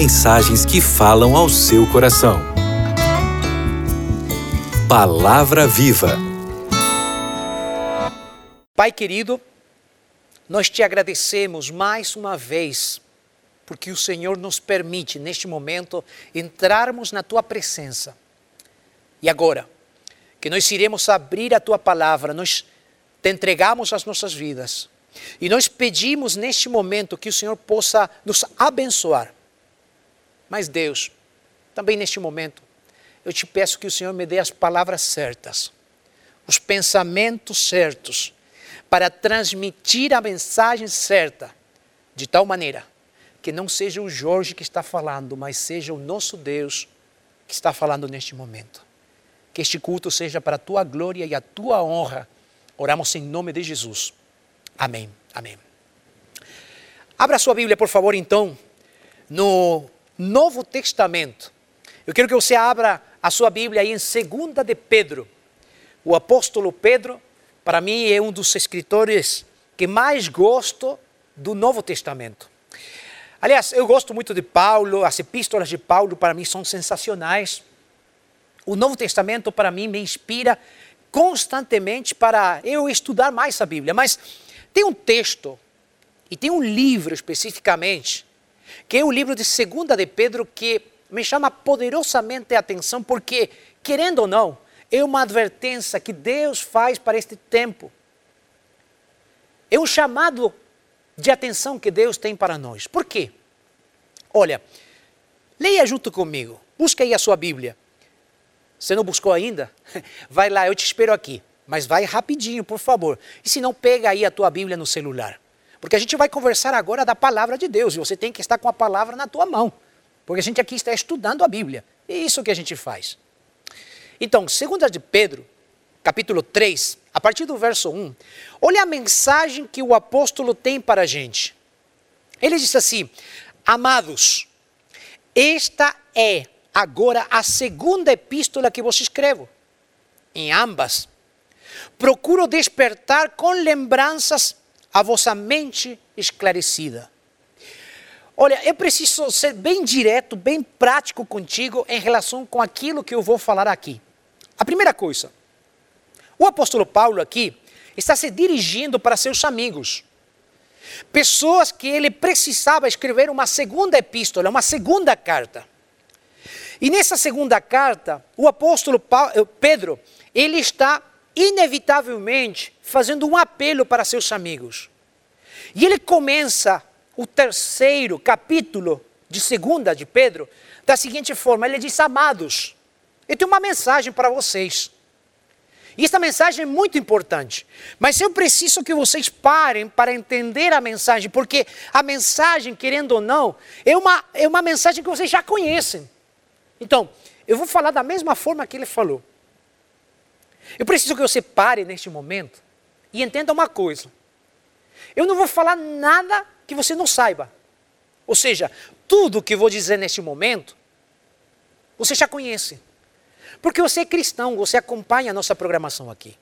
mensagens que falam ao seu coração. Palavra Viva. Pai querido, nós te agradecemos mais uma vez porque o Senhor nos permite neste momento entrarmos na tua presença. E agora, que nós iremos abrir a tua palavra, nós te entregamos as nossas vidas. E nós pedimos neste momento que o Senhor possa nos abençoar. Mas Deus, também neste momento, eu te peço que o Senhor me dê as palavras certas, os pensamentos certos, para transmitir a mensagem certa, de tal maneira que não seja o Jorge que está falando, mas seja o nosso Deus que está falando neste momento. Que este culto seja para a tua glória e a tua honra. Oramos em nome de Jesus. Amém. Amém. Abra sua Bíblia, por favor, então, no Novo Testamento. Eu quero que você abra a sua Bíblia aí em 2 de Pedro. O apóstolo Pedro, para mim, é um dos escritores que mais gosto do Novo Testamento. Aliás, eu gosto muito de Paulo, as epístolas de Paulo para mim são sensacionais. O Novo Testamento para mim me inspira constantemente para eu estudar mais a Bíblia. Mas tem um texto e tem um livro especificamente, que é o livro de 2 de Pedro, que me chama poderosamente a atenção, porque, querendo ou não, é uma advertência que Deus faz para este tempo. É um chamado de atenção que Deus tem para nós. Por quê? Olha, leia junto comigo, busca aí a sua Bíblia. Você não buscou ainda? Vai lá, eu te espero aqui. Mas vai rapidinho, por favor. E se não, pega aí a tua Bíblia no celular. Porque a gente vai conversar agora da palavra de Deus e você tem que estar com a palavra na tua mão. Porque a gente aqui está estudando a Bíblia. É isso que a gente faz. Então, segunda de Pedro, capítulo 3, a partir do verso 1, olha a mensagem que o apóstolo tem para a gente. Ele diz assim: Amados, esta é agora a segunda epístola que vos escrevo. Em ambas, procuro despertar com lembranças a vossa mente esclarecida. Olha, eu preciso ser bem direto, bem prático contigo em relação com aquilo que eu vou falar aqui. A primeira coisa, o apóstolo Paulo aqui está se dirigindo para seus amigos. Pessoas que ele precisava escrever uma segunda epístola, uma segunda carta. E nessa segunda carta, o apóstolo Paulo, eh, Pedro, ele está inevitavelmente fazendo um apelo para seus amigos. E ele começa o terceiro capítulo de segunda de Pedro da seguinte forma: ele diz, amados, eu tenho uma mensagem para vocês. E esta mensagem é muito importante. Mas eu preciso que vocês parem para entender a mensagem, porque a mensagem, querendo ou não, é uma, é uma mensagem que vocês já conhecem. Então, eu vou falar da mesma forma que ele falou. Eu preciso que você pare neste momento e entenda uma coisa. Eu não vou falar nada que você não saiba. Ou seja, tudo que vou dizer neste momento, você já conhece. Porque você é cristão, você acompanha a nossa programação aqui.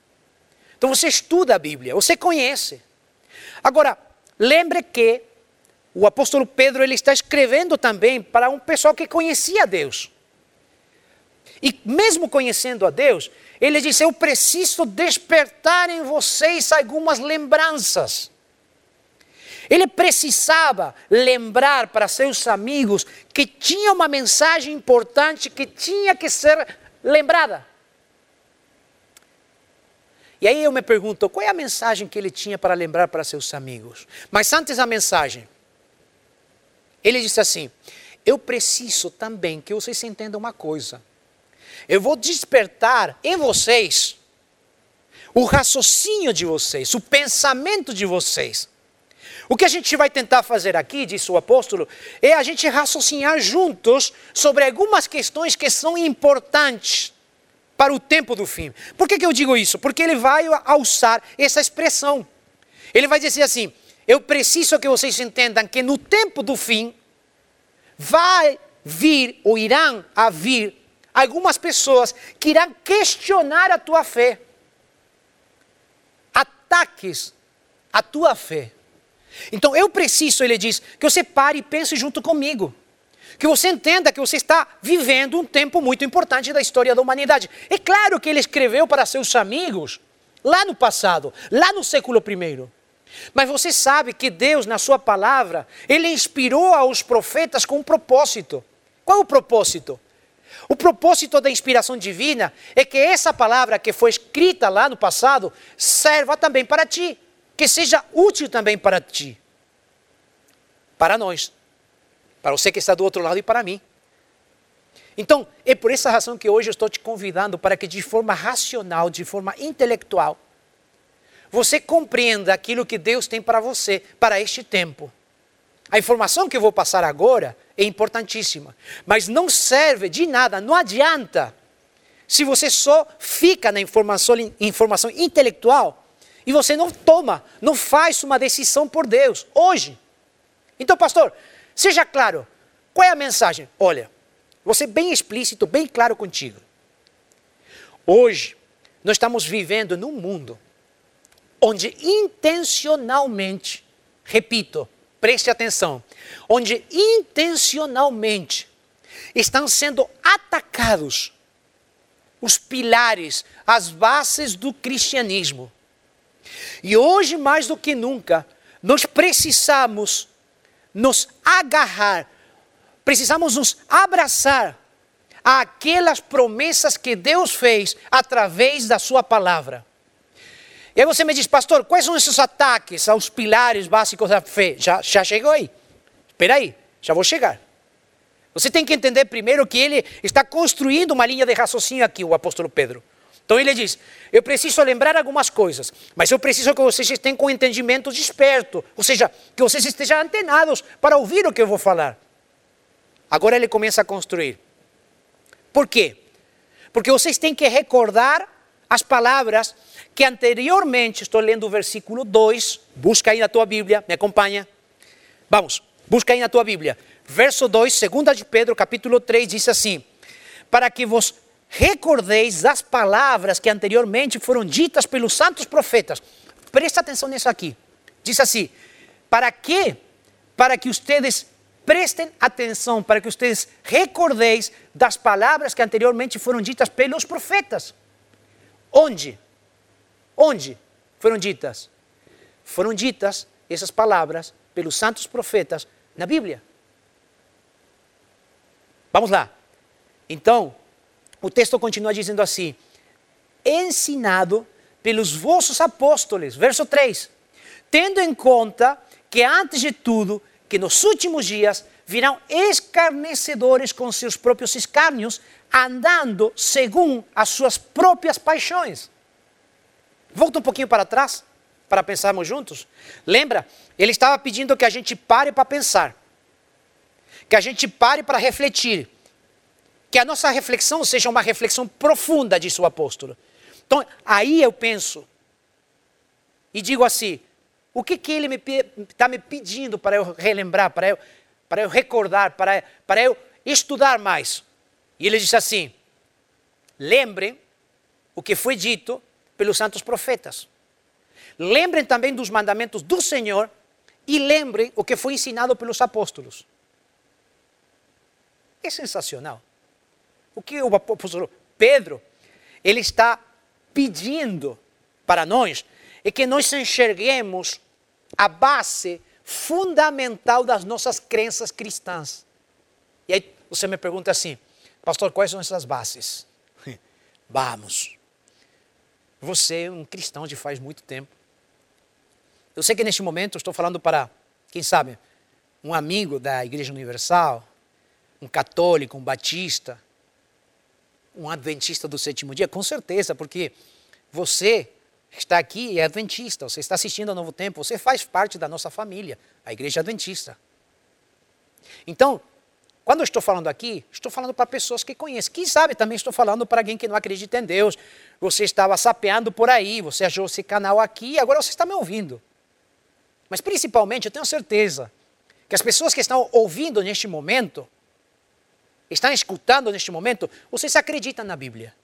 Então você estuda a Bíblia, você conhece. Agora, lembre que o apóstolo Pedro ele está escrevendo também para um pessoal que conhecia Deus. E mesmo conhecendo a Deus, ele diz: Eu preciso despertar em vocês algumas lembranças. Ele precisava lembrar para seus amigos que tinha uma mensagem importante que tinha que ser lembrada. E aí eu me pergunto, qual é a mensagem que ele tinha para lembrar para seus amigos? Mas antes da mensagem, ele disse assim: Eu preciso também que vocês entendam uma coisa. Eu vou despertar em vocês o raciocínio de vocês, o pensamento de vocês. O que a gente vai tentar fazer aqui, disse o apóstolo, é a gente raciocinar juntos sobre algumas questões que são importantes para o tempo do fim. Por que, que eu digo isso? Porque ele vai usar essa expressão. Ele vai dizer assim: eu preciso que vocês entendam que no tempo do fim vai vir ou irão a vir algumas pessoas que irão questionar a tua fé. Ataques à tua fé. Então eu preciso, ele diz, que você pare e pense junto comigo. Que você entenda que você está vivendo um tempo muito importante da história da humanidade. É claro que ele escreveu para seus amigos lá no passado, lá no século I. Mas você sabe que Deus, na sua palavra, ele inspirou aos profetas com um propósito. Qual o propósito? O propósito da inspiração divina é que essa palavra que foi escrita lá no passado serva também para ti, que seja útil também para ti. Para nós, para você que está do outro lado e para mim. Então, é por essa razão que hoje eu estou te convidando para que de forma racional, de forma intelectual, você compreenda aquilo que Deus tem para você, para este tempo. A informação que eu vou passar agora é importantíssima, mas não serve de nada, não adianta se você só fica na informação, informação intelectual e você não toma, não faz uma decisão por Deus hoje. Então, pastor, seja claro, qual é a mensagem? Olha, ser bem explícito, bem claro contigo. Hoje, nós estamos vivendo num mundo onde intencionalmente, repito, preste atenção, onde intencionalmente estão sendo atacados os pilares, as bases do cristianismo. E hoje, mais do que nunca, nós precisamos nos agarrar, precisamos nos abraçar àquelas promessas que Deus fez através da Sua palavra. E aí você me diz, pastor, quais são esses ataques aos pilares básicos da fé? Já, já chegou aí. Espera aí, já vou chegar. Você tem que entender primeiro que ele está construindo uma linha de raciocínio aqui, o apóstolo Pedro. Então ele diz: Eu preciso lembrar algumas coisas, mas eu preciso que vocês estejam com entendimento desperto, ou seja, que vocês estejam antenados para ouvir o que eu vou falar. Agora ele começa a construir. Por quê? Porque vocês têm que recordar as palavras que anteriormente, estou lendo o versículo 2, busca aí na tua Bíblia, me acompanha. Vamos, busca aí na tua Bíblia. Verso 2, 2 de Pedro, capítulo 3, diz assim: Para que vos recordeis das palavras que anteriormente foram ditas pelos santos profetas. Presta atenção nisso aqui. Diz assim: Para que? Para que ustedes prestem atenção, para que ustedes recordeis das palavras que anteriormente foram ditas pelos profetas. Onde? Onde foram ditas? Foram ditas essas palavras pelos santos profetas na Bíblia. Vamos lá. Então, o texto continua dizendo assim: ensinado pelos vossos apóstolos, verso 3, tendo em conta que antes de tudo, que nos últimos dias virão escarnecedores com seus próprios escárnios, andando segundo as suas próprias paixões. Volta um pouquinho para trás, para pensarmos juntos. Lembra? Ele estava pedindo que a gente pare para pensar, que a gente pare para refletir, que a nossa reflexão seja uma reflexão profunda, disse o apóstolo. Então, aí eu penso e digo assim: o que, que ele está me, me pedindo para eu relembrar, para eu, para eu recordar, para, para eu estudar mais? E ele disse assim: lembrem o que foi dito pelos santos profetas. Lembrem também dos mandamentos do Senhor e lembrem o que foi ensinado pelos apóstolos. É sensacional. O que o apóstolo Pedro ele está pedindo para nós é que nós enxerguemos a base fundamental das nossas crenças cristãs. E aí você me pergunta assim, Pastor, quais são essas bases? Vamos. Você é um cristão de faz muito tempo. Eu sei que neste momento estou falando para, quem sabe, um amigo da Igreja Universal, um católico, um batista, um adventista do sétimo dia, com certeza, porque você está aqui e é adventista, você está assistindo ao Novo Tempo, você faz parte da nossa família, a Igreja Adventista. Então, quando eu estou falando aqui, estou falando para pessoas que conhecem. Quem sabe também estou falando para alguém que não acredita em Deus. Você estava sapeando por aí, você achou esse canal aqui e agora você está me ouvindo. Mas principalmente, eu tenho certeza que as pessoas que estão ouvindo neste momento, estão escutando neste momento, vocês acreditam na Bíblia.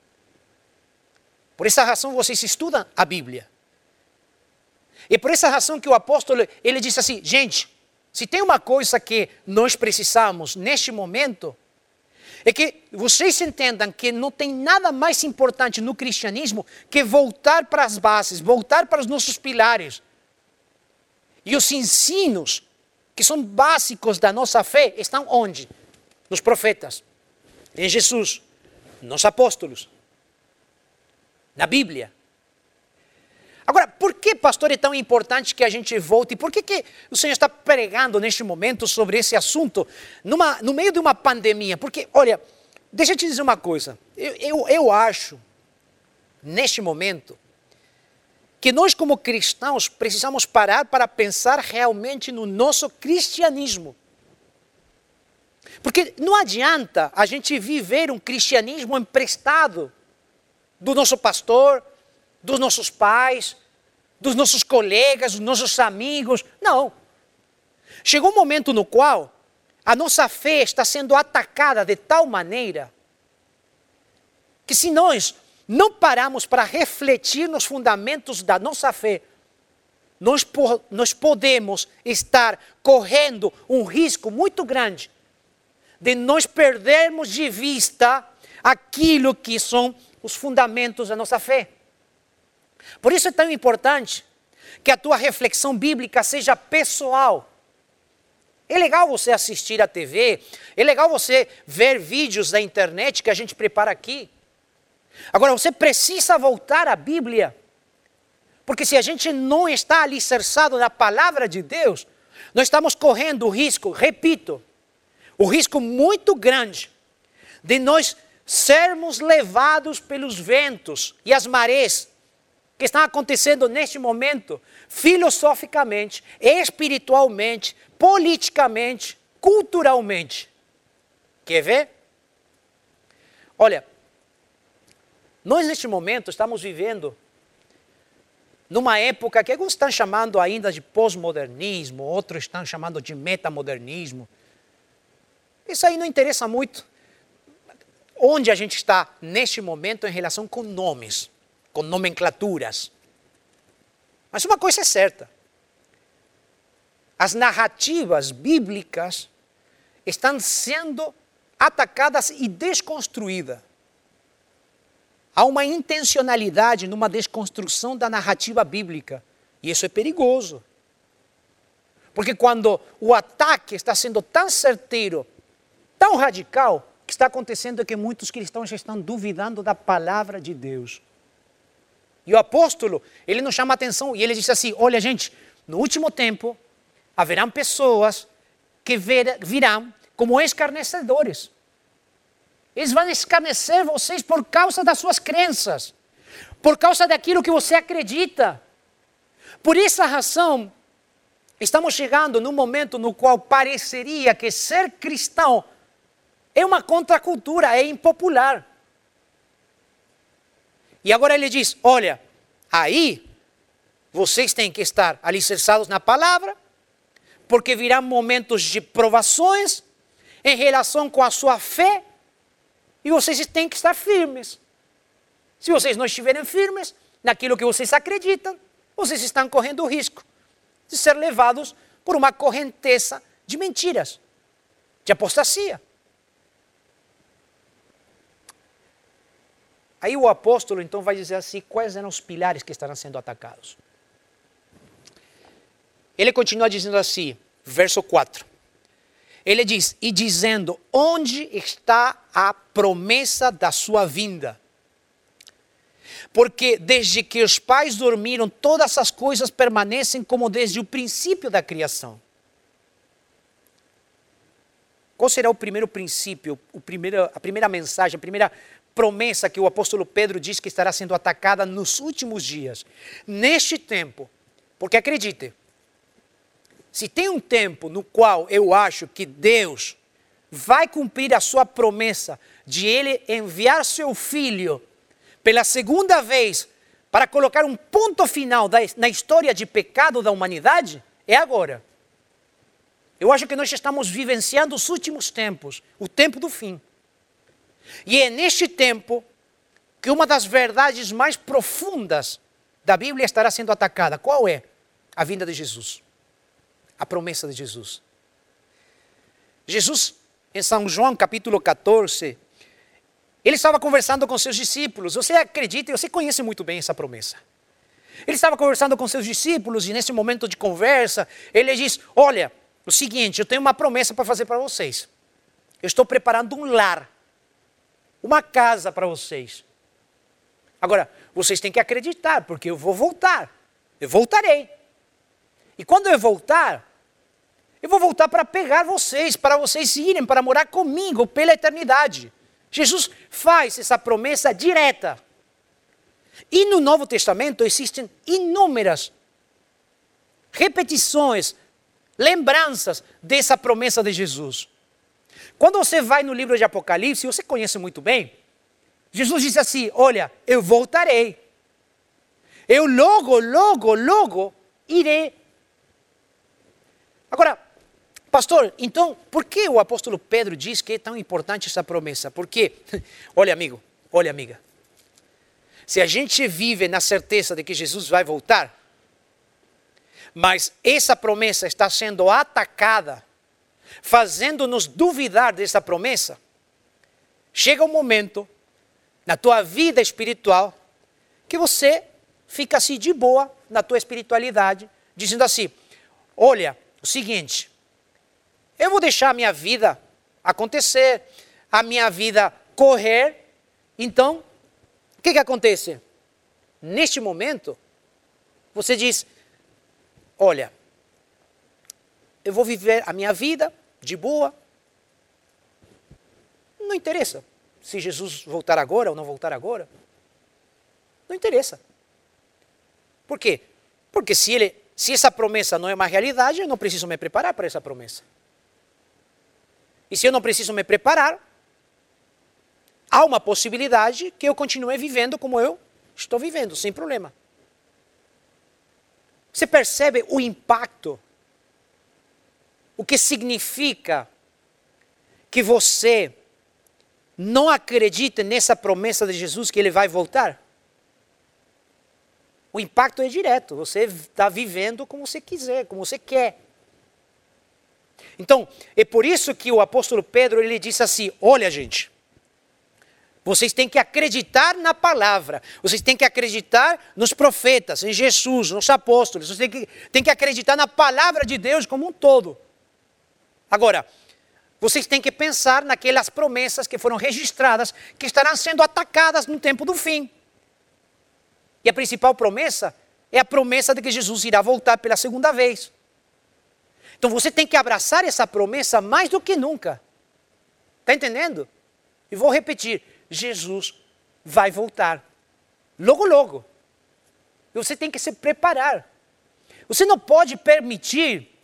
Por essa razão vocês estudam a Bíblia. E por essa razão que o apóstolo, ele disse assim, gente, Se tem uma coisa que nós precisamos neste momento, é que vocês entendam que não tem nada mais importante no cristianismo que voltar para as bases, voltar para os nossos pilares. E os ensinos que são básicos da nossa fé estão onde? Nos profetas, em Jesus, nos apóstolos, na Bíblia. Agora, por que, pastor, é tão importante que a gente volte? Por que, que o Senhor está pregando neste momento sobre esse assunto numa, no meio de uma pandemia? Porque, olha, deixa eu te dizer uma coisa. Eu, eu, eu acho, neste momento, que nós, como cristãos, precisamos parar para pensar realmente no nosso cristianismo. Porque não adianta a gente viver um cristianismo emprestado do nosso pastor, dos nossos pais, dos nossos colegas, dos nossos amigos. Não. Chegou um momento no qual a nossa fé está sendo atacada de tal maneira que se nós não pararmos para refletir nos fundamentos da nossa fé, nós, nós podemos estar correndo um risco muito grande de nós perdermos de vista aquilo que são os fundamentos da nossa fé. Por isso é tão importante que a tua reflexão bíblica seja pessoal. É legal você assistir a TV, é legal você ver vídeos da internet que a gente prepara aqui. Agora você precisa voltar à Bíblia. Porque se a gente não está alicerçado na palavra de Deus, nós estamos correndo o risco, repito, o risco muito grande de nós sermos levados pelos ventos e as marés que estão acontecendo neste momento, filosoficamente, espiritualmente, politicamente, culturalmente. Quer ver? Olha, nós neste momento estamos vivendo numa época que alguns estão chamando ainda de pós-modernismo, outros estão chamando de metamodernismo. Isso aí não interessa muito onde a gente está neste momento em relação com nomes com nomenclaturas. Mas uma coisa é certa: as narrativas bíblicas estão sendo atacadas e desconstruídas. Há uma intencionalidade numa desconstrução da narrativa bíblica. E isso é perigoso. Porque quando o ataque está sendo tão certeiro, tão radical, o que está acontecendo é que muitos cristãos já estão duvidando da palavra de Deus. E o apóstolo, ele nos chama a atenção e ele diz assim: olha, gente, no último tempo haverão pessoas que virão como escarnecedores. Eles vão escarnecer vocês por causa das suas crenças, por causa daquilo que você acredita. Por essa razão, estamos chegando num momento no qual pareceria que ser cristão é uma contracultura, é impopular. E agora ele diz: olha, aí vocês têm que estar alicerçados na palavra, porque virão momentos de provações em relação com a sua fé, e vocês têm que estar firmes. Se vocês não estiverem firmes naquilo que vocês acreditam, vocês estão correndo o risco de ser levados por uma correnteza de mentiras, de apostasia. Aí o apóstolo então vai dizer assim: quais eram os pilares que estarão sendo atacados? Ele continua dizendo assim, verso 4. Ele diz: E dizendo, onde está a promessa da sua vinda? Porque desde que os pais dormiram, todas as coisas permanecem como desde o princípio da criação. Qual será o primeiro princípio, o primeiro, a primeira mensagem, a primeira promessa que o apóstolo Pedro diz que estará sendo atacada nos últimos dias. Neste tempo, porque acredite, se tem um tempo no qual eu acho que Deus vai cumprir a sua promessa de ele enviar seu filho pela segunda vez para colocar um ponto final na história de pecado da humanidade, é agora. Eu acho que nós estamos vivenciando os últimos tempos, o tempo do fim. E é neste tempo que uma das verdades mais profundas da Bíblia estará sendo atacada. Qual é? A vinda de Jesus. a promessa de Jesus. Jesus, em São João capítulo 14, ele estava conversando com seus discípulos. Você acredita, você conhece muito bem essa promessa. Ele estava conversando com seus discípulos e nesse momento de conversa, ele diz: Olha, o seguinte, eu tenho uma promessa para fazer para vocês. Eu estou preparando um lar, uma casa para vocês. Agora, vocês têm que acreditar, porque eu vou voltar. Eu voltarei. E quando eu voltar, eu vou voltar para pegar vocês, para vocês irem, para morar comigo pela eternidade. Jesus faz essa promessa direta. E no Novo Testamento existem inúmeras repetições, lembranças dessa promessa de Jesus. Quando você vai no livro de Apocalipse, você conhece muito bem, Jesus diz assim: Olha, eu voltarei. Eu logo, logo, logo irei. Agora, pastor, então, por que o apóstolo Pedro diz que é tão importante essa promessa? Porque, olha, amigo, olha, amiga, se a gente vive na certeza de que Jesus vai voltar, mas essa promessa está sendo atacada, fazendo-nos duvidar dessa promessa, chega um momento na tua vida espiritual que você fica assim de boa na tua espiritualidade, dizendo assim: olha, o seguinte, eu vou deixar a minha vida acontecer, a minha vida correr, então que, que acontece? Neste momento, você diz: Olha, eu vou viver a minha vida de boa. Não interessa se Jesus voltar agora ou não voltar agora. Não interessa. Por quê? Porque se, ele, se essa promessa não é uma realidade, eu não preciso me preparar para essa promessa. E se eu não preciso me preparar, há uma possibilidade que eu continue vivendo como eu estou vivendo, sem problema. Você percebe o impacto? O que significa que você não acredita nessa promessa de Jesus que ele vai voltar? O impacto é direto. Você está vivendo como você quiser, como você quer. Então, é por isso que o apóstolo Pedro ele disse assim: Olha, gente, vocês têm que acreditar na palavra. Vocês têm que acreditar nos profetas, em Jesus, nos apóstolos. Vocês têm que, têm que acreditar na palavra de Deus como um todo. Agora, vocês têm que pensar naquelas promessas que foram registradas, que estarão sendo atacadas no tempo do fim. E a principal promessa é a promessa de que Jesus irá voltar pela segunda vez. Então você tem que abraçar essa promessa mais do que nunca. Está entendendo? E vou repetir: Jesus vai voltar. Logo, logo. Você tem que se preparar. Você não pode permitir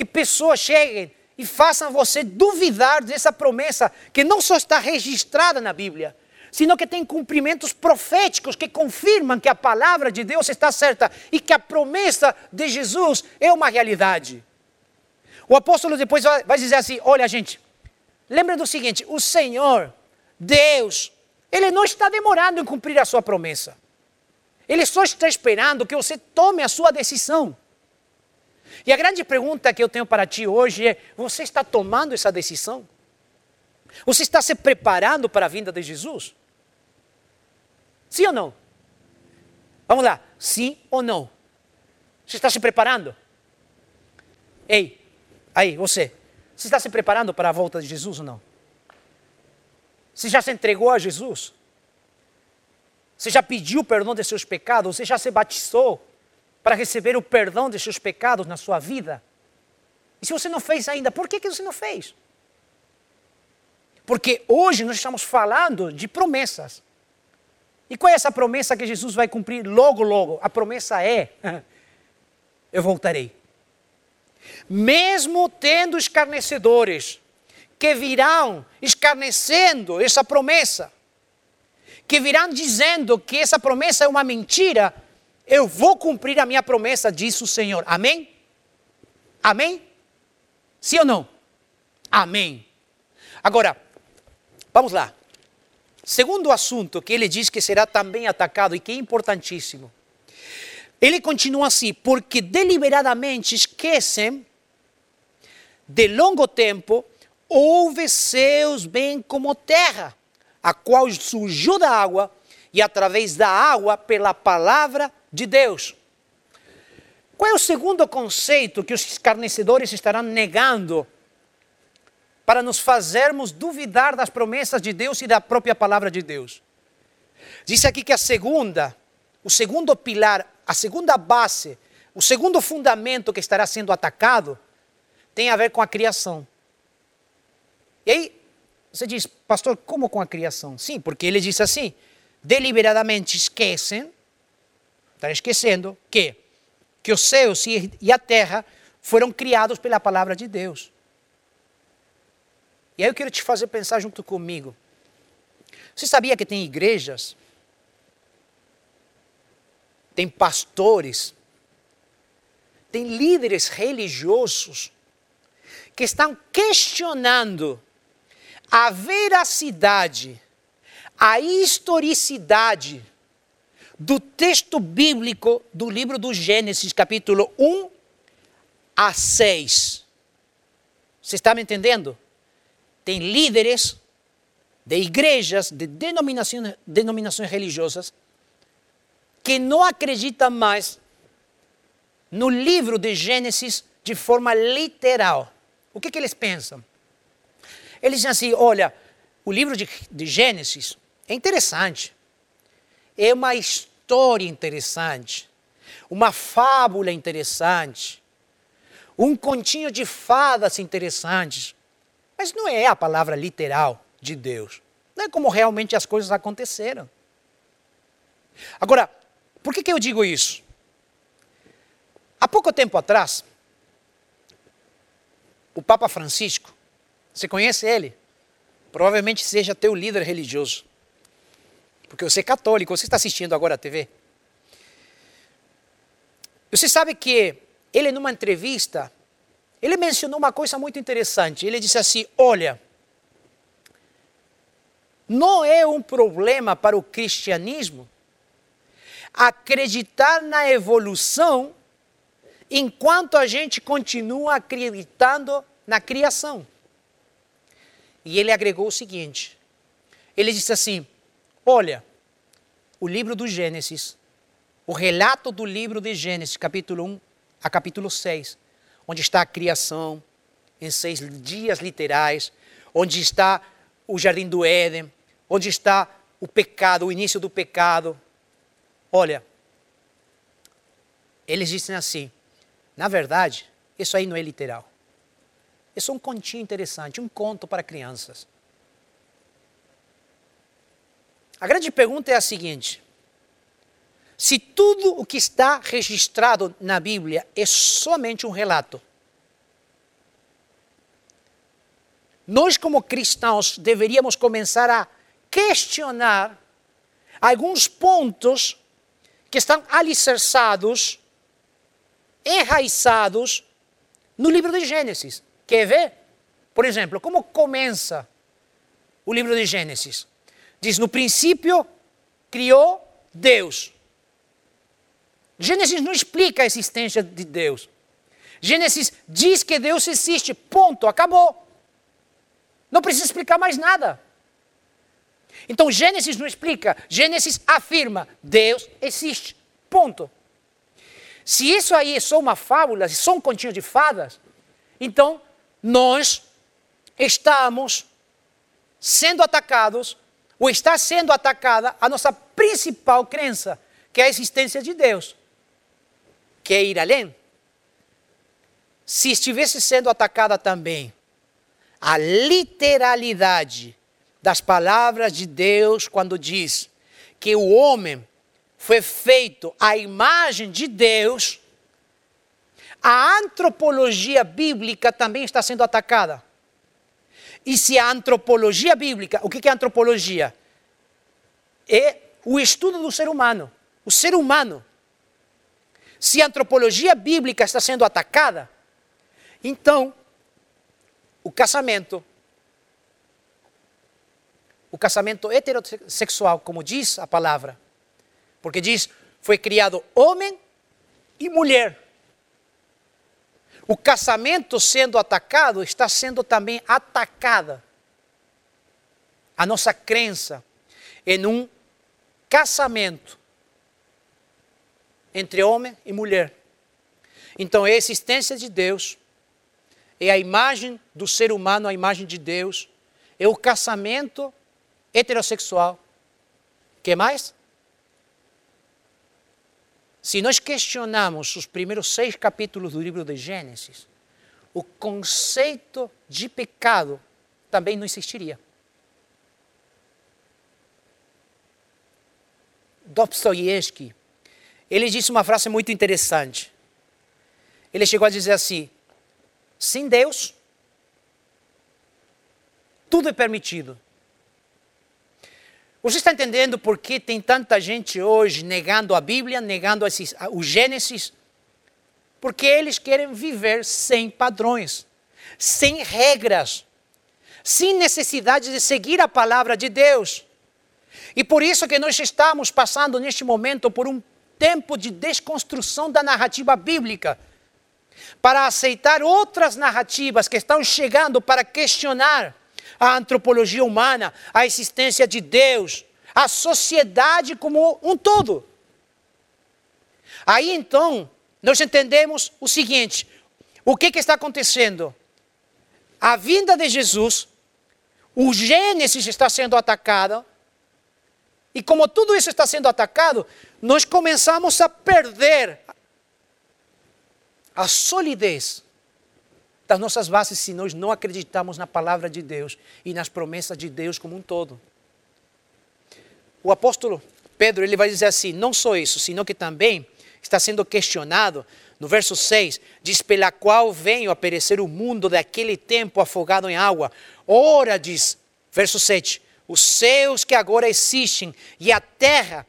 que pessoas cheguem e façam você duvidar dessa promessa que não só está registrada na Bíblia, sino que tem cumprimentos proféticos que confirmam que a palavra de Deus está certa e que a promessa de Jesus é uma realidade. O apóstolo depois vai dizer assim: olha, gente, lembra do seguinte: o Senhor Deus, Ele não está demorando em cumprir a sua promessa. Ele só está esperando que você tome a sua decisão. E a grande pergunta que eu tenho para ti hoje é: você está tomando essa decisão? Você está se preparando para a vinda de Jesus? Sim ou não? Vamos lá, sim ou não? Você está se preparando? Ei, aí, você, você está se preparando para a volta de Jesus ou não? Você já se entregou a Jesus? Você já pediu perdão de seus pecados? Você já se batizou para receber o perdão de seus pecados na sua vida? E se você não fez ainda, por que, que você não fez? Porque hoje nós estamos falando de promessas. E qual é essa promessa que Jesus vai cumprir logo, logo? A promessa é: eu voltarei. Mesmo tendo escarnecedores, que virão escarnecendo essa promessa, que virão dizendo que essa promessa é uma mentira, eu vou cumprir a minha promessa, diz o Senhor. Amém? Amém? Sim ou não? Amém. Agora, vamos lá. Segundo assunto que ele diz que será também atacado e que é importantíssimo. Ele continua assim, porque deliberadamente esquecem de longo tempo houve seus bem como terra, a qual surgiu da água e através da água pela palavra de Deus. Qual é o segundo conceito que os escarnecedores estarão negando para nos fazermos duvidar das promessas de Deus e da própria palavra de Deus? Diz aqui que a segunda, o segundo pilar, a segunda base, o segundo fundamento que estará sendo atacado tem a ver com a criação. E aí, você diz, pastor, como com a criação? Sim, porque ele diz assim: deliberadamente esquecem, estão esquecendo que, que os céus e a terra foram criados pela palavra de Deus. E aí eu quero te fazer pensar junto comigo. Você sabia que tem igrejas, tem pastores, tem líderes religiosos que estão questionando a veracidade, a historicidade do texto bíblico do livro do Gênesis, capítulo 1 a 6. Você está me entendendo? Tem líderes de igrejas, de denominações, denominações religiosas, que não acreditam mais no livro de Gênesis de forma literal. O que, que eles pensam? Eles dizem assim: olha, o livro de, de Gênesis é interessante, é uma história interessante, uma fábula interessante, um continho de fadas interessantes, mas não é a palavra literal de Deus. Não é como realmente as coisas aconteceram. Agora, por que, que eu digo isso? Há pouco tempo atrás, o Papa Francisco você conhece ele? Provavelmente seja teu líder religioso. Porque você é católico, você está assistindo agora a TV. Você sabe que ele, numa entrevista, ele mencionou uma coisa muito interessante. Ele disse assim: Olha, não é um problema para o cristianismo acreditar na evolução enquanto a gente continua acreditando na criação. E ele agregou o seguinte: ele disse assim: Olha, o livro do Gênesis, o relato do livro de Gênesis, capítulo 1 a capítulo 6, onde está a criação, em seis dias literais, onde está o jardim do Éden, onde está o pecado, o início do pecado. Olha, eles dizem assim: na verdade, isso aí não é literal. Isso é um continho interessante, um conto para crianças. A grande pergunta é a seguinte: se tudo o que está registrado na Bíblia é somente um relato, nós, como cristãos, deveríamos começar a questionar alguns pontos que estão alicerçados, enraizados no livro de Gênesis. Quer ver? Por exemplo, como começa o livro de Gênesis? Diz: no princípio criou Deus. Gênesis não explica a existência de Deus. Gênesis diz que Deus existe, ponto, acabou. Não precisa explicar mais nada. Então Gênesis não explica, Gênesis afirma: Deus existe, ponto. Se isso aí é só uma fábula, se só um continho de fadas, então nós estamos sendo atacados, ou está sendo atacada a nossa principal crença, que é a existência de Deus. Quer ir além? Se estivesse sendo atacada também a literalidade das palavras de Deus quando diz que o homem foi feito à imagem de Deus, a antropologia bíblica também está sendo atacada. E se a antropologia bíblica, o que é antropologia? É o estudo do ser humano. O ser humano. Se a antropologia bíblica está sendo atacada, então o casamento, o casamento heterossexual, como diz a palavra, porque diz, foi criado homem e mulher. O casamento sendo atacado está sendo também atacada a nossa crença em um casamento entre homem e mulher. Então, é a existência de Deus, é a imagem do ser humano, a imagem de Deus, é o casamento heterossexual. que mais? Se nós questionamos os primeiros seis capítulos do livro de Gênesis, o conceito de pecado também não existiria. Dostoiévski, ele disse uma frase muito interessante. Ele chegou a dizer assim: sem Deus, tudo é permitido. Você está entendendo por que tem tanta gente hoje negando a Bíblia, negando o Gênesis? Porque eles querem viver sem padrões, sem regras, sem necessidade de seguir a palavra de Deus. E por isso que nós estamos passando neste momento por um tempo de desconstrução da narrativa bíblica, para aceitar outras narrativas que estão chegando para questionar a antropologia humana, a existência de Deus, a sociedade como um todo. Aí então, nós entendemos o seguinte: o que, que está acontecendo? A vinda de Jesus, o Gênesis está sendo atacado, e como tudo isso está sendo atacado, nós começamos a perder a solidez das nossas bases se nós não acreditamos na palavra de Deus e nas promessas de Deus como um todo. O apóstolo Pedro ele vai dizer assim: não só isso, sino que também está sendo questionado no verso 6, diz: pela qual venho a perecer o mundo daquele tempo afogado em água. Ora, diz, verso 7, os céus que agora existem e a terra,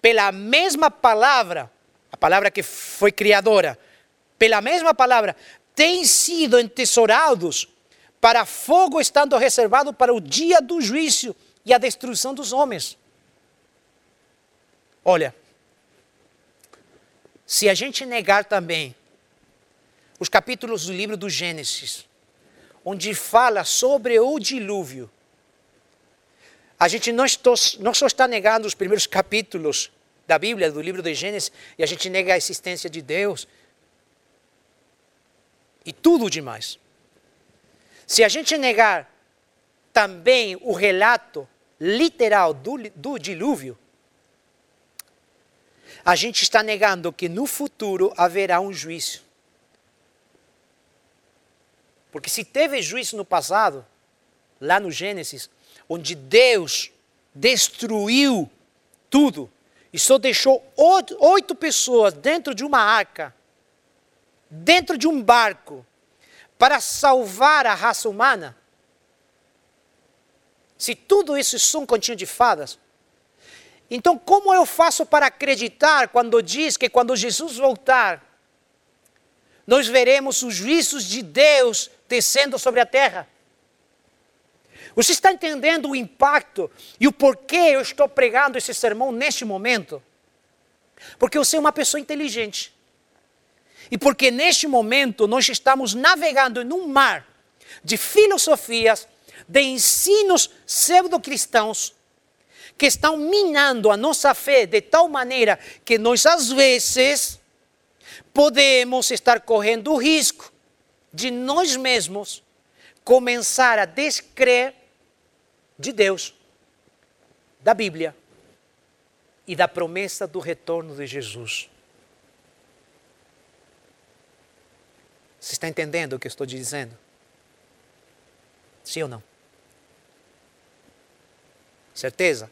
pela mesma palavra, a palavra que foi criadora, pela mesma palavra, têm sido entesourados para fogo, estando reservado para o dia do juízo e a destruição dos homens. Olha, se a gente negar também os capítulos do livro do Gênesis, onde fala sobre o dilúvio, a gente não, não só está negando os primeiros capítulos da Bíblia, do livro de Gênesis, e a gente nega a existência de Deus e tudo demais. Se a gente negar também o relato literal do, do dilúvio, a gente está negando que no futuro haverá um juízo. Porque se teve juízo no passado, lá no Gênesis, onde Deus destruiu tudo e só deixou oito, pessoas dentro de uma arca, dentro de um barco, para salvar a raça humana, se tudo isso são continho de fadas, então como eu faço para acreditar quando diz que quando Jesus voltar, nós veremos os juízos de Deus descendo sobre a terra? Você está entendendo o impacto e o porquê eu estou pregando esse sermão neste momento? Porque eu sou uma pessoa inteligente. E porque neste momento nós estamos navegando num mar de filosofias, de ensinos pseudo-cristãos, que estão minando a nossa fé de tal maneira que nós, às vezes, podemos estar correndo o risco de nós mesmos começar a descrer de Deus, da Bíblia e da promessa do retorno de Jesus. Você está entendendo o que eu estou dizendo? Sim ou não? Certeza?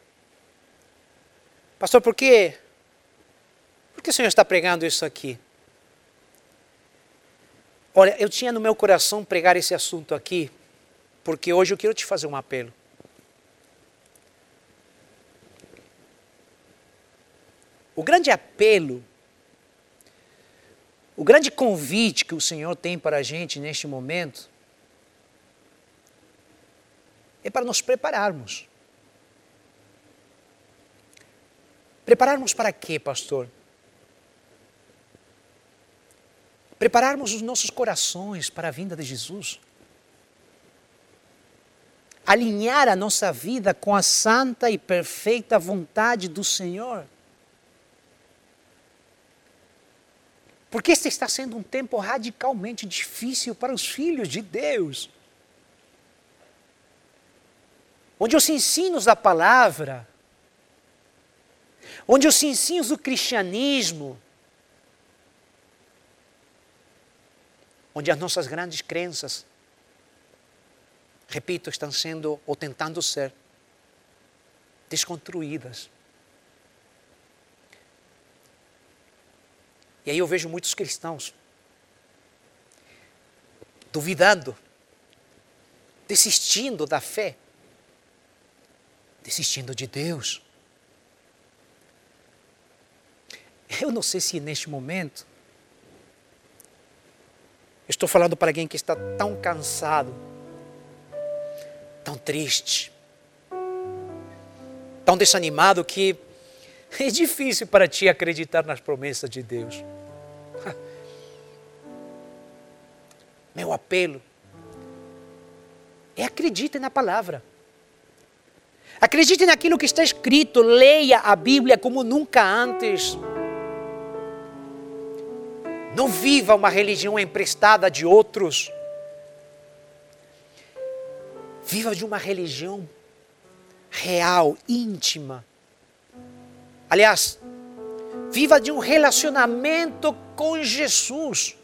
Pastor, por que? Por que o Senhor está pregando isso aqui? Olha, eu tinha no meu coração pregar esse assunto aqui, porque hoje eu quero te fazer um apelo. O grande apelo, o grande convite que o Senhor tem para a gente neste momento é para nos prepararmos. Prepararmos para quê, pastor? prepararmos os nossos corações para a vinda de Jesus, alinhar a nossa vida com a santa e perfeita vontade do Senhor. Porque este está sendo um tempo radicalmente difícil para os filhos de Deus. Onde os ensinos da palavra, onde os ensinos do cristianismo, onde as nossas grandes crenças, repito, estão sendo ou tentando ser desconstruídas. E aí eu vejo muitos cristãos duvidando, desistindo da fé, desistindo de Deus. Eu não sei se neste momento estou falando para alguém que está tão cansado, tão triste, tão desanimado que é difícil para ti acreditar nas promessas de Deus. Meu apelo é acredite na palavra. Acredite naquilo que está escrito, leia a Bíblia como nunca antes. Não viva uma religião emprestada de outros. Viva de uma religião real, íntima, Aliás, viva de um relacionamento com Jesus.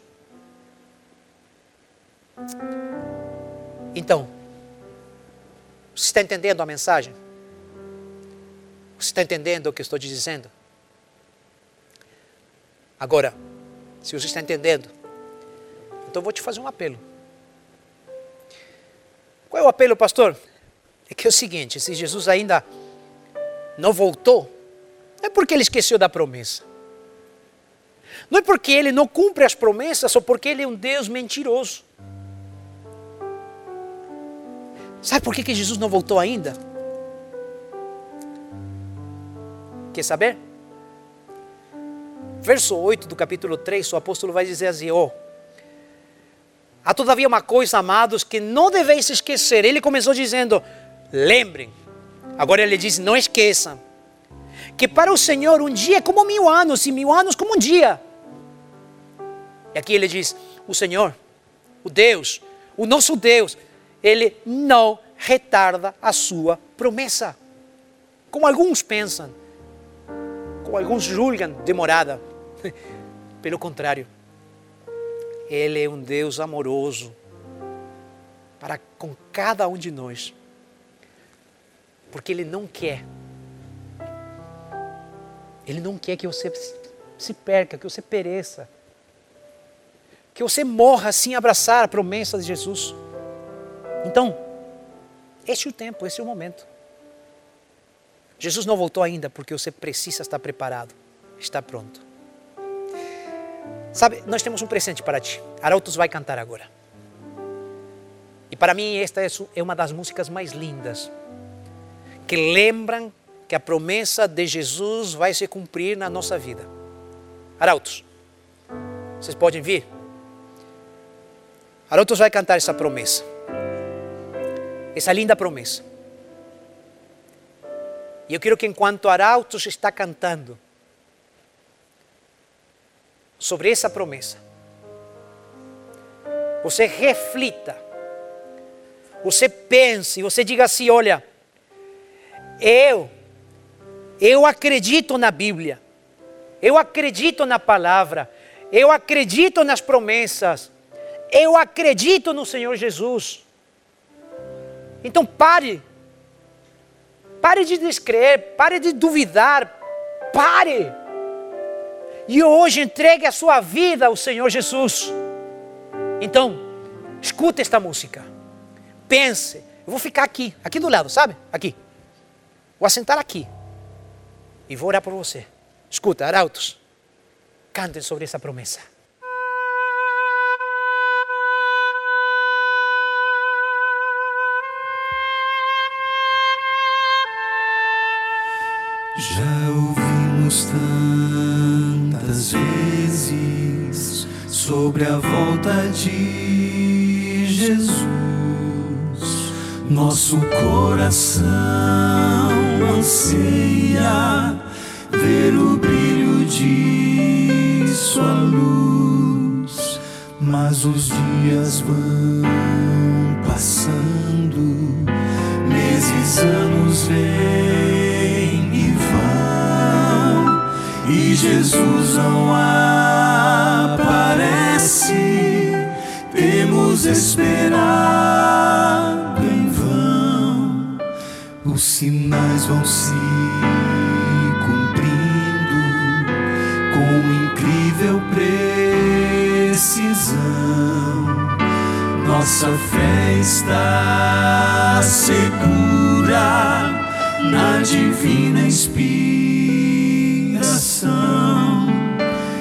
Então, você está entendendo a mensagem? Você está entendendo o que estou te dizendo? Agora, se você está entendendo, então eu vou te fazer um apelo. Qual é o apelo, pastor? É que é o seguinte: se Jesus ainda não voltou, não é porque ele esqueceu da promessa. Não é porque ele não cumpre as promessas ou porque ele é um Deus mentiroso. Sabe por que, que Jesus não voltou ainda? Quer saber? Verso 8 do capítulo 3, o apóstolo vai dizer assim: oh, Há todavia uma coisa, amados, que não deveis esquecer. Ele começou dizendo: lembrem. Agora ele diz: não esqueçam que para o Senhor um dia é como mil anos e mil anos como um dia. E aqui ele diz: o Senhor, o Deus, o nosso Deus, ele não retarda a sua promessa. Como alguns pensam, como alguns julgam demorada. Pelo contrário, ele é um Deus amoroso para com cada um de nós. Porque ele não quer ele não quer que você se perca, que você pereça. Que você morra sem abraçar a promessa de Jesus. Então, este é o tempo, esse é o momento. Jesus não voltou ainda porque você precisa estar preparado, está pronto. Sabe, nós temos um presente para ti. Arautos vai cantar agora. E para mim, esta é uma das músicas mais lindas que lembram que a promessa de Jesus vai se cumprir na nossa vida. Arautos, vocês podem vir? Arautos vai cantar essa promessa. Essa linda promessa. E eu quero que enquanto Arautos está cantando sobre essa promessa, você reflita, você pense, você diga assim: olha, eu eu acredito na Bíblia. Eu acredito na palavra. Eu acredito nas promessas. Eu acredito no Senhor Jesus. Então pare. Pare de descrever, pare de duvidar. Pare. E hoje entregue a sua vida ao Senhor Jesus. Então, escute esta música. Pense. Eu vou ficar aqui, aqui do lado, sabe? Aqui. Vou assentar aqui e vou orar por você. Escuta, arautos, cantem sobre essa promessa. Já ouvimos tantas vezes sobre a volta de Jesus, nosso coração anseia ver o brilho de sua luz, mas os dias vão passando, meses, anos vêm e vão, e Jesus não aparece. Temos esperar os sinais vão se cumprindo com incrível precisão. Nossa fé está segura na divina inspiração.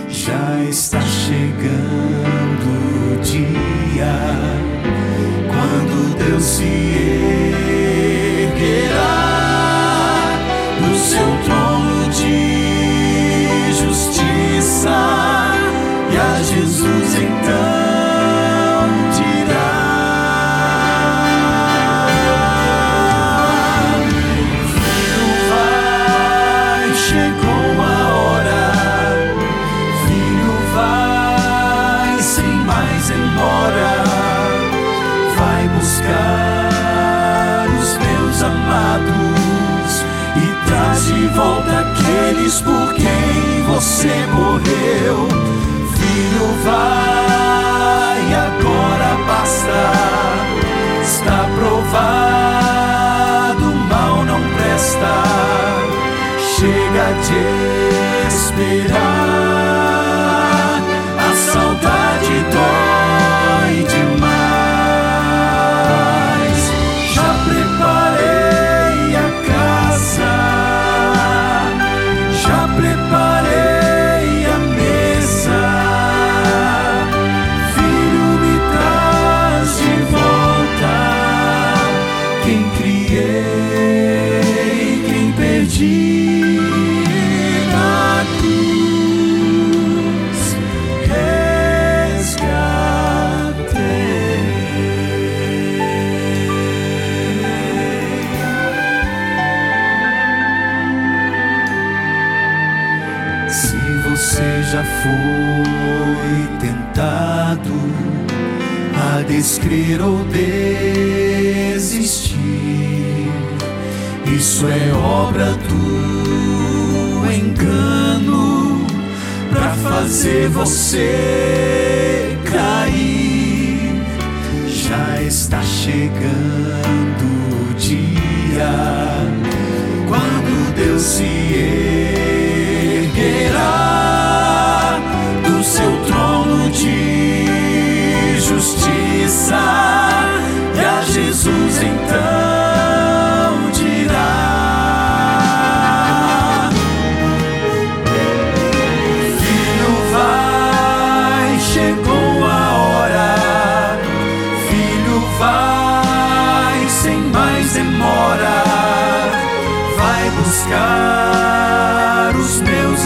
Já está chegando. take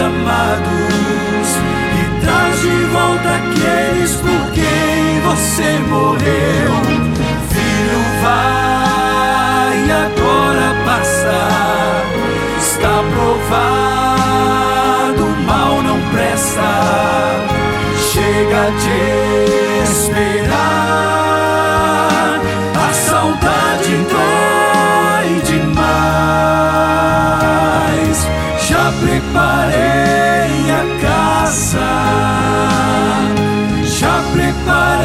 amados e traz de volta aqueles por quem você morreu. Filho, vai agora passar, está provado, o mal não presta. Chega de but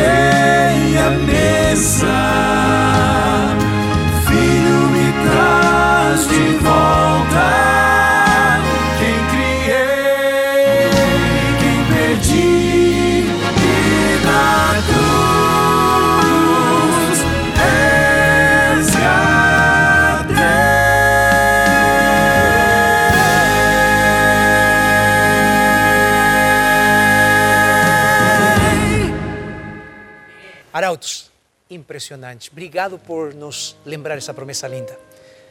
Arautos, impressionantes. Obrigado por nos lembrar essa promessa linda.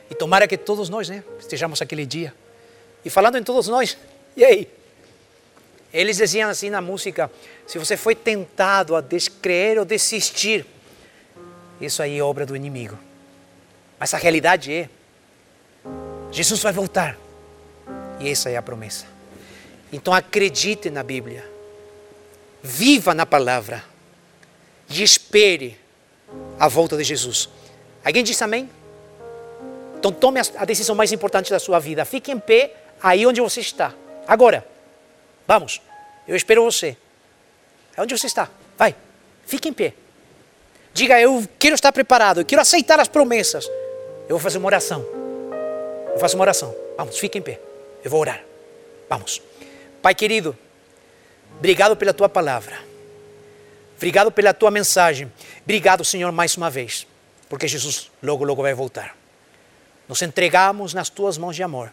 E tomara que todos nós né, estejamos aquele dia. E falando em todos nós, e aí? Eles diziam assim na música: se você foi tentado a descreer ou desistir, isso aí é obra do inimigo. Mas a realidade é: Jesus vai voltar. E essa é a promessa. Então acredite na Bíblia. Viva na palavra e espere a volta de Jesus. Alguém diz amém? Então tome a decisão mais importante da sua vida. Fique em pé aí onde você está. Agora. Vamos. Eu espero você. Onde você está? Vai. Fique em pé. Diga, eu quero estar preparado, eu quero aceitar as promessas. Eu vou fazer uma oração. Eu faço uma oração. Vamos, fique em pé. Eu vou orar. Vamos. Pai querido, obrigado pela tua palavra. Obrigado pela tua mensagem. Obrigado, Senhor, mais uma vez, porque Jesus logo, logo vai voltar. Nos entregamos nas tuas mãos de amor.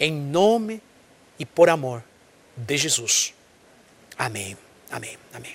Em nome e por amor de Jesus. Amém. Amém. Amém.